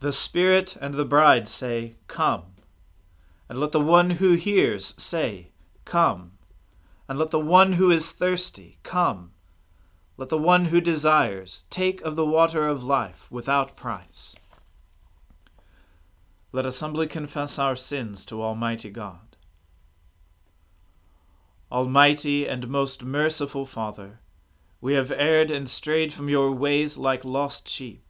The Spirit and the bride say, Come. And let the one who hears say, Come. And let the one who is thirsty come. Let the one who desires take of the water of life without price. Let us humbly confess our sins to Almighty God. Almighty and most merciful Father, we have erred and strayed from your ways like lost sheep.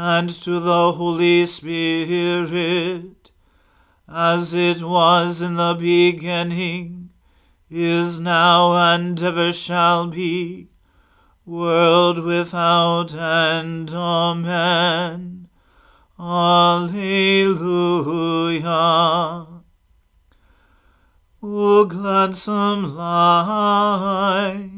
and to the Holy Spirit, as it was in the beginning, is now, and ever shall be, world without end. Amen. Alleluia. O gladsome light!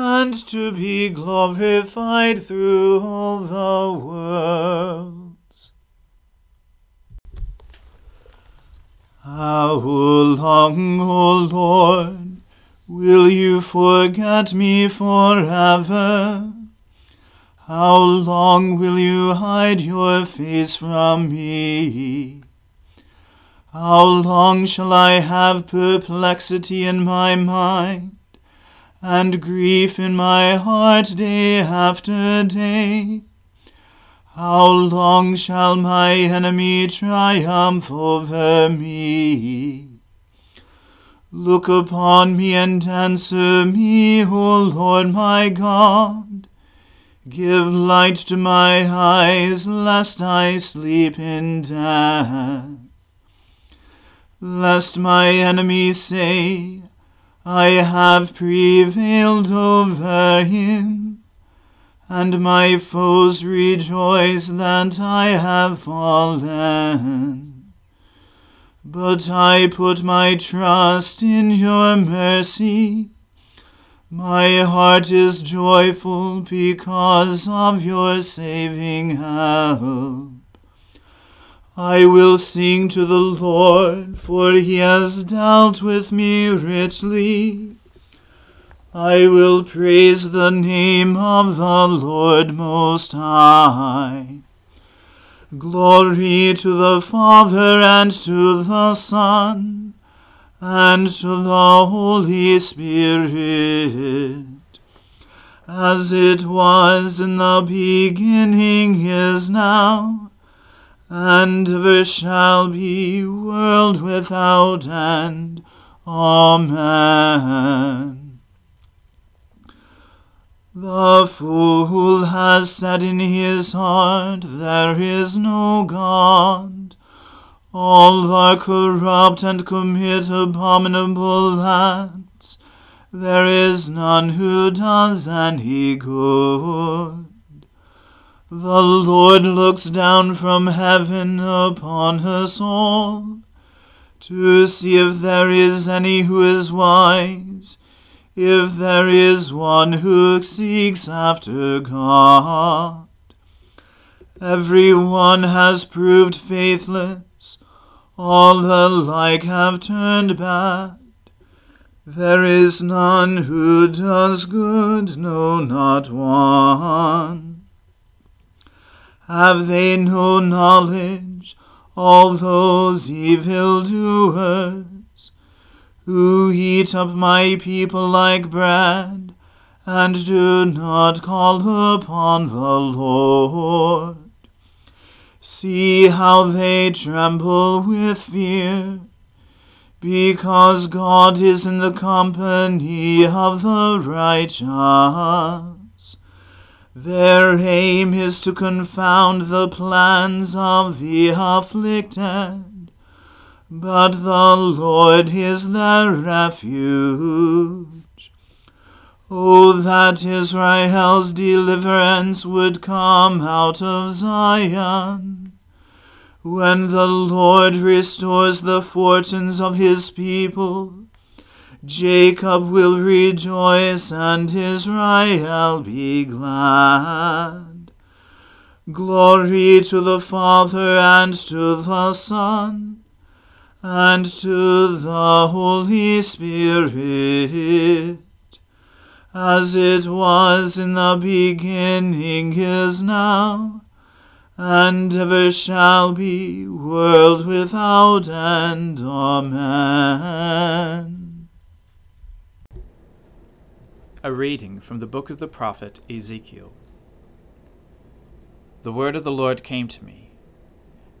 and to be glorified through all the worlds. How long, O Lord, will you forget me forever? How long will you hide your face from me? How long shall I have perplexity in my mind? And grief in my heart day after day. How long shall my enemy triumph over me? Look upon me and answer me, O Lord my God. Give light to my eyes, lest I sleep in death. Lest my enemies say, I have prevailed over him, and my foes rejoice that I have fallen. But I put my trust in your mercy. My heart is joyful because of your saving help. I will sing to the Lord, for he has dealt with me richly. I will praise the name of the Lord Most High. Glory to the Father and to the Son and to the Holy Spirit as it was in the beginning is now, and ever shall be, world without end. Amen. The fool has said in his heart, There is no God. All are corrupt and commit abominable acts. There is none who does any good. The Lord looks down from heaven upon us all to see if there is any who is wise, if there is one who seeks after God. Every one has proved faithless all alike have turned bad. There is none who does good, no, not one. Have they no knowledge, all those evil doers, who eat up my people like bread, and do not call upon the Lord? See how they tremble with fear, because God is in the company of the righteous. Their aim is to confound the plans of the afflicted, but the Lord is their refuge. Oh, that Israel's deliverance would come out of Zion. When the Lord restores the fortunes of his people, Jacob will rejoice and Israel be glad. Glory to the Father and to the Son and to the Holy Spirit as it was in the beginning is now, and ever shall be, world without end. Amen. A reading from the book of the prophet Ezekiel. The word of the Lord came to me.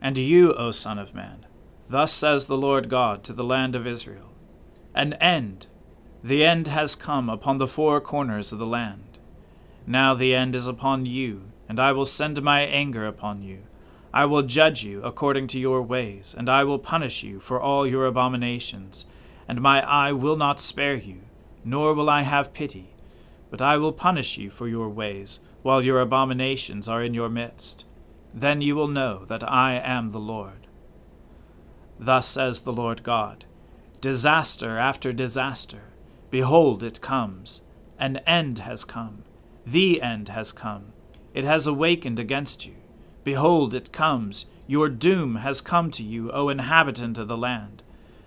And you, O Son of Man, thus says the Lord God to the land of Israel An end the end has come upon the four corners of the land. Now the end is upon you, and I will send my anger upon you. I will judge you according to your ways, and I will punish you for all your abominations. And my eye will not spare you, nor will I have pity, but I will punish you for your ways, while your abominations are in your midst. Then you will know that I am the Lord. Thus says the Lord God Disaster after disaster Behold, it comes. An end has come. The end has come. It has awakened against you. Behold, it comes. Your doom has come to you, O inhabitant of the land.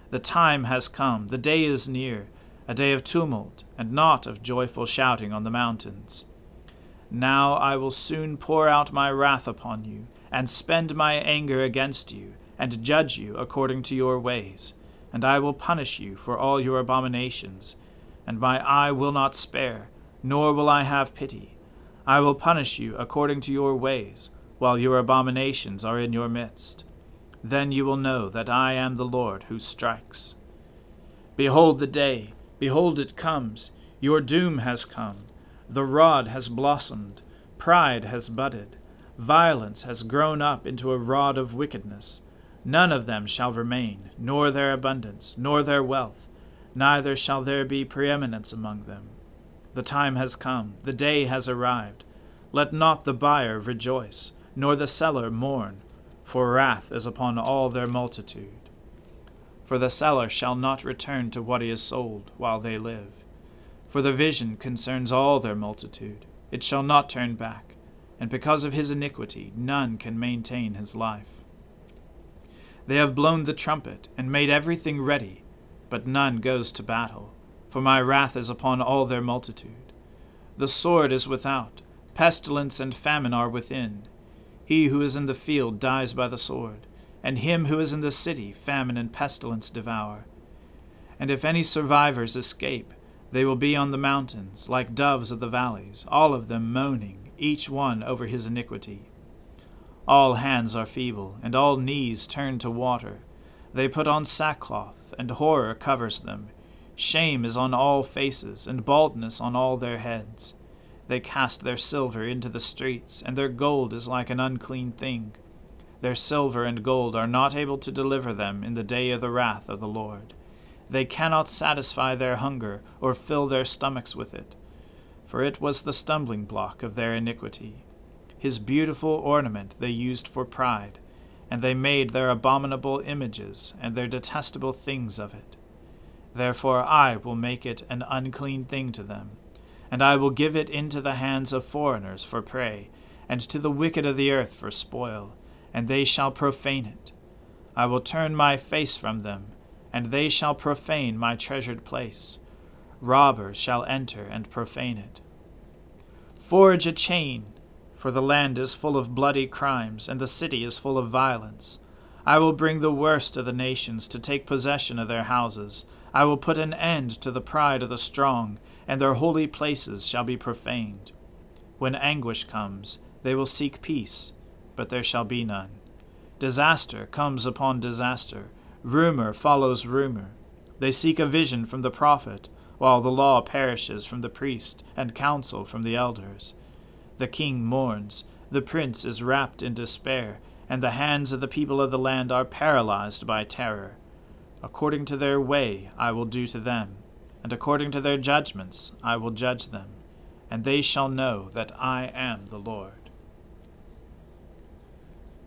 The time has come, the day is near, a day of tumult, and not of joyful shouting on the mountains. Now I will soon pour out my wrath upon you, and spend my anger against you, and judge you according to your ways. And I will punish you for all your abominations and my eye will not spare, nor will I have pity. I will punish you according to your ways, while your abominations are in your midst. Then you will know that I am the Lord who strikes. Behold the day, behold it comes, your doom has come. The rod has blossomed, pride has budded, violence has grown up into a rod of wickedness. None of them shall remain, nor their abundance, nor their wealth neither shall there be preeminence among them. The time has come, the day has arrived. Let not the buyer rejoice, nor the seller mourn, for wrath is upon all their multitude. For the seller shall not return to what he has sold while they live. For the vision concerns all their multitude, it shall not turn back, and because of his iniquity none can maintain his life. They have blown the trumpet, and made everything ready but none goes to battle, for my wrath is upon all their multitude. The sword is without, pestilence and famine are within. He who is in the field dies by the sword, and him who is in the city famine and pestilence devour. And if any survivors escape, They will be on the mountains, like doves of the valleys, all of them moaning, each one over his iniquity. All hands are feeble, and all knees turn to water. They put on sackcloth, and horror covers them. Shame is on all faces, and baldness on all their heads. They cast their silver into the streets, and their gold is like an unclean thing. Their silver and gold are not able to deliver them in the day of the wrath of the Lord. They cannot satisfy their hunger or fill their stomachs with it, for it was the stumbling block of their iniquity. His beautiful ornament they used for pride, and they made their abominable images and their detestable things of it. Therefore I will make it an unclean thing to them, and I will give it into the hands of foreigners for prey, and to the wicked of the earth for spoil, and they shall profane it. I will turn my face from them and they shall profane my treasured place. Robbers shall enter and profane it. Forge a chain, for the land is full of bloody crimes, and the city is full of violence. I will bring the worst of the nations to take possession of their houses. I will put an end to the pride of the strong, and their holy places shall be profaned. When anguish comes, they will seek peace, but there shall be none. Disaster comes upon disaster Rumor follows rumor. They seek a vision from the prophet, while the law perishes from the priest, and counsel from the elders. The king mourns, the prince is wrapped in despair, and the hands of the people of the land are paralyzed by terror. According to their way I will do to them, and according to their judgments I will judge them, and they shall know that I am the Lord.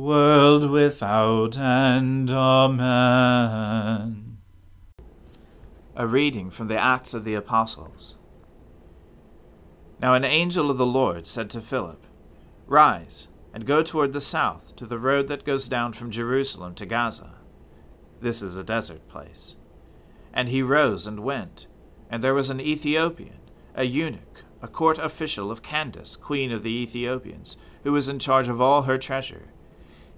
world without end. Amen. A reading from the Acts of the Apostles. Now an angel of the Lord said to Philip, Rise, and go toward the south, to the road that goes down from Jerusalem to Gaza. This is a desert place. And he rose and went, and there was an Ethiopian, a eunuch, a court official of Candace, queen of the Ethiopians, who was in charge of all her treasure.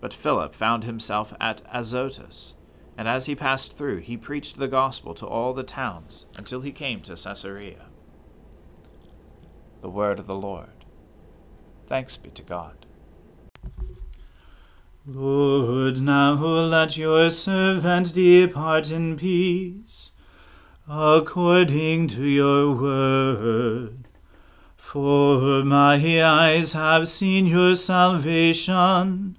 But Philip found himself at Azotus and as he passed through, he preached the gospel to all the towns until he came to Caesarea. The word of the Lord. Thanks be to God. Lord, now let your servant depart in peace, according to your word. For my eyes have seen your salvation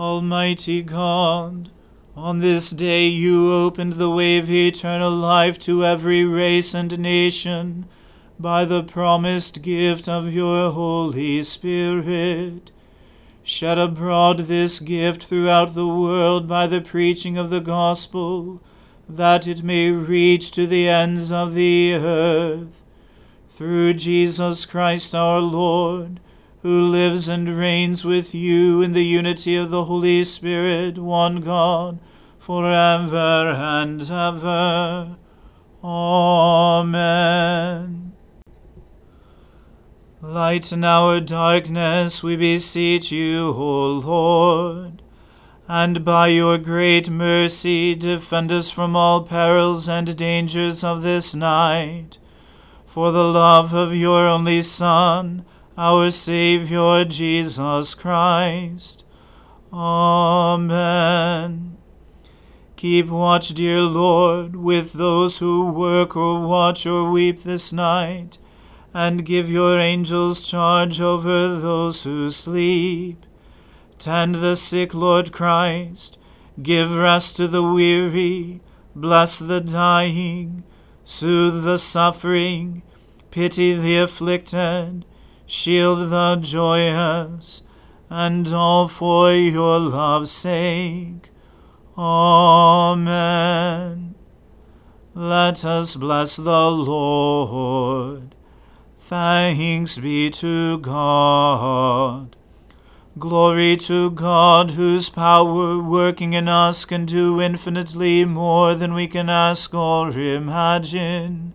Almighty God, on this day you opened the way of eternal life to every race and nation by the promised gift of your Holy Spirit. Shed abroad this gift throughout the world by the preaching of the gospel, that it may reach to the ends of the earth. Through Jesus Christ our Lord, who lives and reigns with you in the unity of the Holy Spirit, one God, for ever and ever. Amen. Lighten our darkness, we beseech you, O Lord, and by your great mercy defend us from all perils and dangers of this night. For the love of your only Son, our Saviour Jesus Christ. Amen. Keep watch, dear Lord, with those who work or watch or weep this night, and give your angels charge over those who sleep. Tend the sick, Lord Christ. Give rest to the weary. Bless the dying. Soothe the suffering. Pity the afflicted. Shield the joyous. And all for your love's sake. Amen. Let us bless the Lord. Thanks be to God. Glory to God, whose power working in us can do infinitely more than we can ask or imagine.